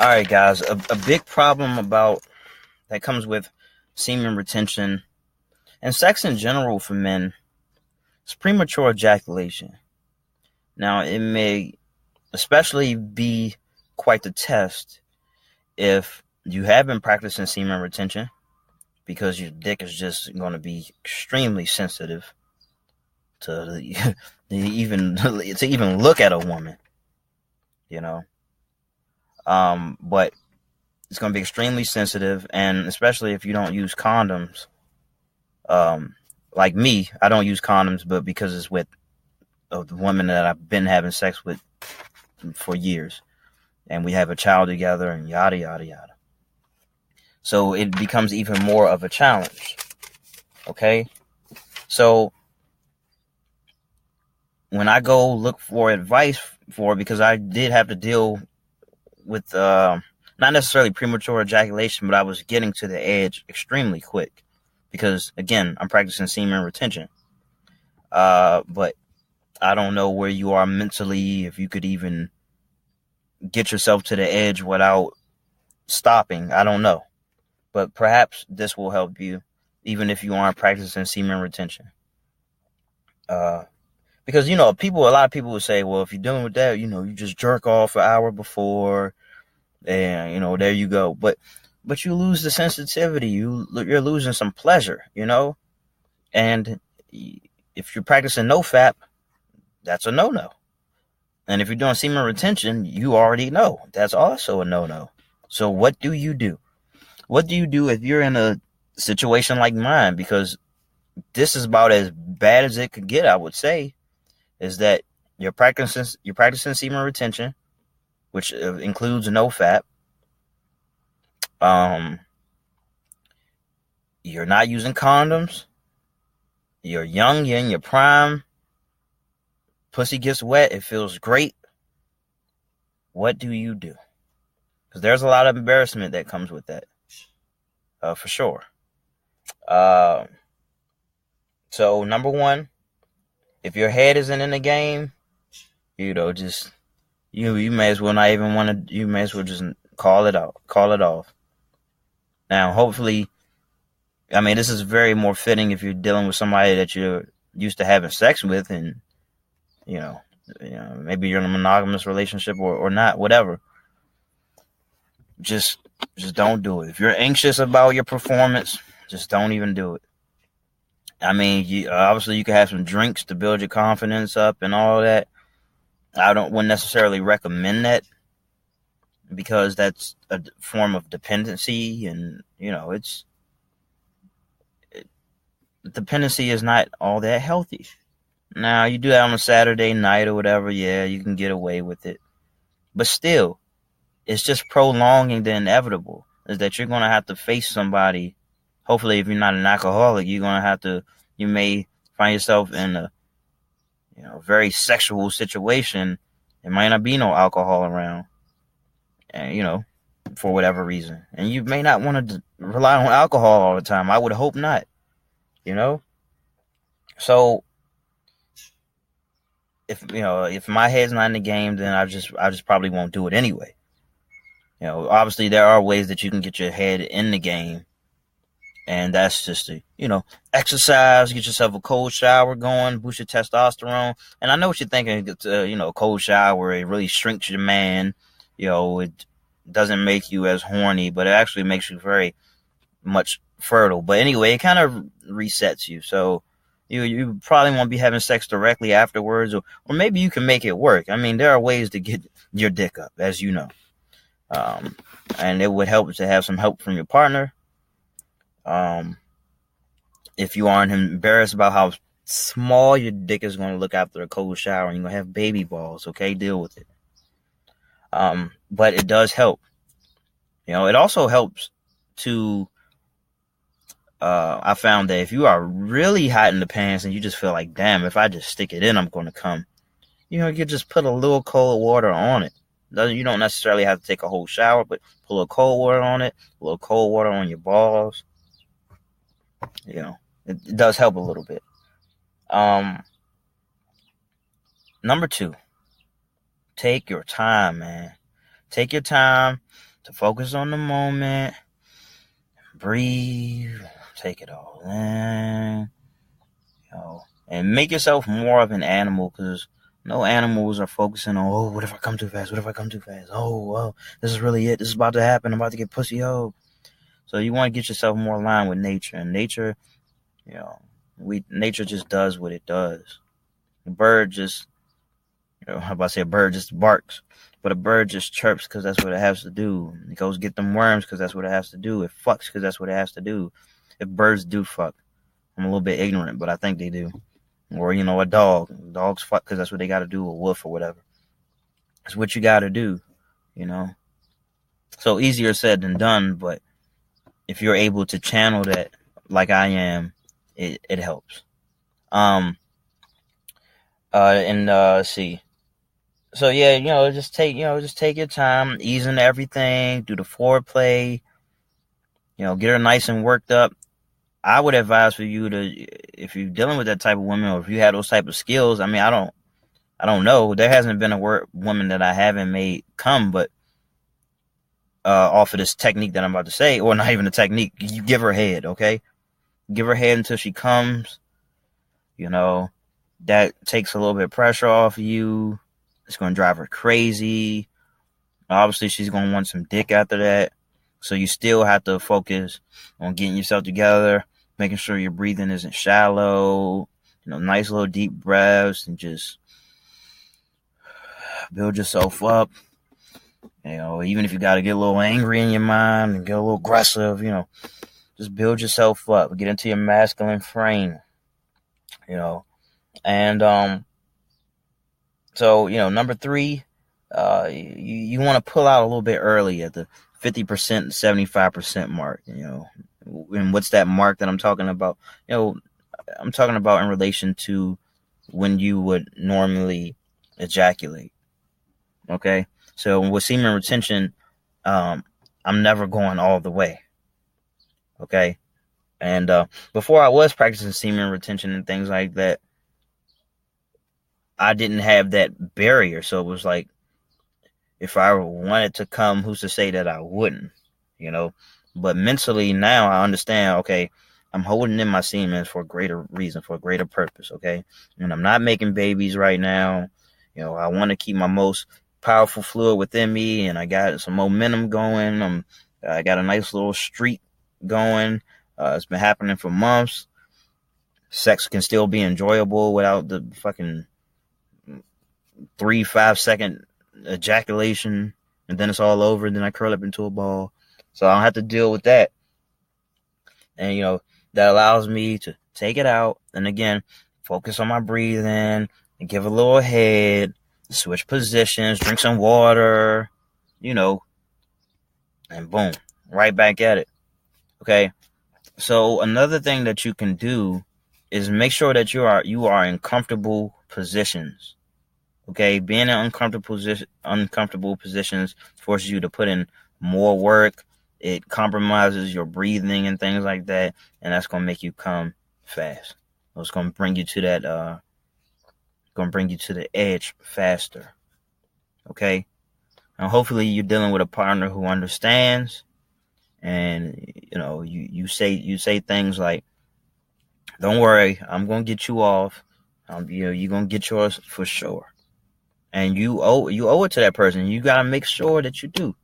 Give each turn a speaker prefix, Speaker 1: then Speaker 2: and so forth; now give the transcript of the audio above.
Speaker 1: All right, guys. A, a big problem about that comes with semen retention and sex in general for men is premature ejaculation. Now, it may especially be quite the test if you have been practicing semen retention because your dick is just going to be extremely sensitive to, to even to even look at a woman you know um, but it's going to be extremely sensitive, and especially if you don't use condoms. Um, like me, I don't use condoms, but because it's with uh, the woman that I've been having sex with for years, and we have a child together, and yada yada yada. So it becomes even more of a challenge. Okay, so when I go look for advice for because I did have to deal with uh, not necessarily premature ejaculation, but I was getting to the edge extremely quick because again, I'm practicing semen retention. Uh, but I don't know where you are mentally, if you could even get yourself to the edge without stopping. I don't know. But perhaps this will help you, even if you aren't practicing semen retention. Uh, because you know, people, a lot of people would say, well, if you're doing with that, you know, you just jerk off an hour before, and you know there you go. But but you lose the sensitivity. You you're losing some pleasure you know? And if you're practicing no fap that's a no-no. And if you're doing semen retention you already know. That's also a no-no. So what do you do? What do you do if you're in a situation like mine? Because this is about as bad as it could get i would say is that you're practicing you're practicing semen retention which uh, includes no fap. Um, you're not using condoms. You're young, you're in your prime. Pussy gets wet, it feels great. What do you do? Because there's a lot of embarrassment that comes with that, uh, for sure. Uh, so number one, if your head isn't in the game, you know, just you you may as well not even want to. You may as well just call it out, call it off. Now, hopefully, I mean, this is very more fitting if you're dealing with somebody that you're used to having sex with, and you know, you know, maybe you're in a monogamous relationship or or not, whatever. Just just don't do it. If you're anxious about your performance, just don't even do it. I mean, you, obviously you can have some drinks to build your confidence up and all that. I don't wouldn't necessarily recommend that because that's a form of dependency, and you know it's it, dependency is not all that healthy. Now you do that on a Saturday night or whatever, yeah, you can get away with it, but still, it's just prolonging the inevitable. Is that you're gonna have to face somebody. Hopefully, if you're not an alcoholic, you're gonna have to. You may find yourself in a you know, very sexual situation, there might not be no alcohol around, and you know, for whatever reason, and you may not want to rely on alcohol all the time. I would hope not, you know. So, if you know, if my head's not in the game, then I just, I just probably won't do it anyway. You know, obviously there are ways that you can get your head in the game and that's just to, you know, exercise, get yourself a cold shower going, boost your testosterone. And I know what you're thinking, uh, you know, a cold shower, it really shrinks your man. You know, it doesn't make you as horny, but it actually makes you very much fertile. But anyway, it kind of resets you. So you you probably won't be having sex directly afterwards, or, or maybe you can make it work. I mean, there are ways to get your dick up, as you know. Um, and it would help to have some help from your partner um, if you aren't embarrassed about how small your dick is going to look after a cold shower and you're going to have baby balls, okay? Deal with it. Um, but it does help. You know, it also helps to. Uh, I found that if you are really hot in the pants and you just feel like, damn, if I just stick it in, I'm going to come. You know, you just put a little cold water on it. You don't necessarily have to take a whole shower, but put a little cold water on it, a little cold water on your balls, you know, it, it does help a little bit. Um, number two, take your time, man. Take your time. to focus on the moment, breathe, take it all in, you know, and make yourself more of an animal because no animals are focusing on, oh, what if I come too fast? What if I come too fast? Oh, oh, this is really it. This is about to happen. I'm about to get pussy. Oh. So you want to get yourself more aligned with nature. And nature, you know, we nature just does what it does. The bird just, you know, how about to say a bird just barks, but a bird just chirps because that's what it has to do. It goes get them worms because that's what it has to do. It fucks because that's what it has to do. If birds do fuck, I'm a little bit ignorant, but I think they do or you know a dog. Dogs fuck because that's what they got to do, a wolf or whatever. It's what you got to do, you know. So easier said than done, but if you're able to channel that like I am, it it helps. Um. Uh, and uh, see. So yeah, you know, just take you know, just take your time, ease into everything, do the foreplay. You know, get her nice and worked up. I would advise for you to, if you're dealing with that type of woman, or if you have those type of skills. I mean, I don't, I don't know. There hasn't been a word, woman that I haven't made come, but uh, off of this technique that I'm about to say, or not even a technique. You give her head, okay? Give her head until she comes. You know, that takes a little bit of pressure off of you. It's going to drive her crazy. Obviously, she's going to want some dick after that. So you still have to focus on getting yourself together, making sure your breathing isn't shallow, you know, nice little deep breaths and just build yourself up. You know, even if you got to get a little angry in your mind and get a little aggressive, you know, just build yourself up, get into your masculine frame, you know, and, um, so, you know, number three, uh, you, you want to pull out a little bit early at the 50%, 75% mark, you know. And what's that mark that I'm talking about? You know, I'm talking about in relation to when you would normally ejaculate. Okay? So with semen retention, um, I'm never going all the way. Okay? And uh, before I was practicing semen retention and things like that, I didn't have that barrier. So it was like, if I wanted to come, who's to say that I wouldn't, you know? But mentally now I understand, okay, I'm holding in my semen for a greater reason, for a greater purpose, okay? And I'm not making babies right now. You know, I want to keep my most powerful fluid within me and I got some momentum going. I'm I got a nice little streak going. Uh, it's been happening for months. Sex can still be enjoyable without the fucking three, five second ejaculation, and then it's all over, then I curl up into a ball. So I don't have to deal with that. And you know, that allows me to take it out and again focus on my breathing and give a little head, switch positions, drink some water, you know, and boom, right back at it. Okay. So another thing that you can do is make sure that you are you are in comfortable positions. Okay, being in uncomfortable position, uncomfortable positions forces you to put in more work. It compromises your breathing and things like that, and that's gonna make you come fast. It's gonna bring you to that. Uh, gonna bring you to the edge faster. Okay, and hopefully you're dealing with a partner who understands, and you know you you say you say things like, "Don't worry, I'm gonna get you off. Um, you know you're gonna get yours for sure." and you owe you owe it to that person. You gotta make sure that you do.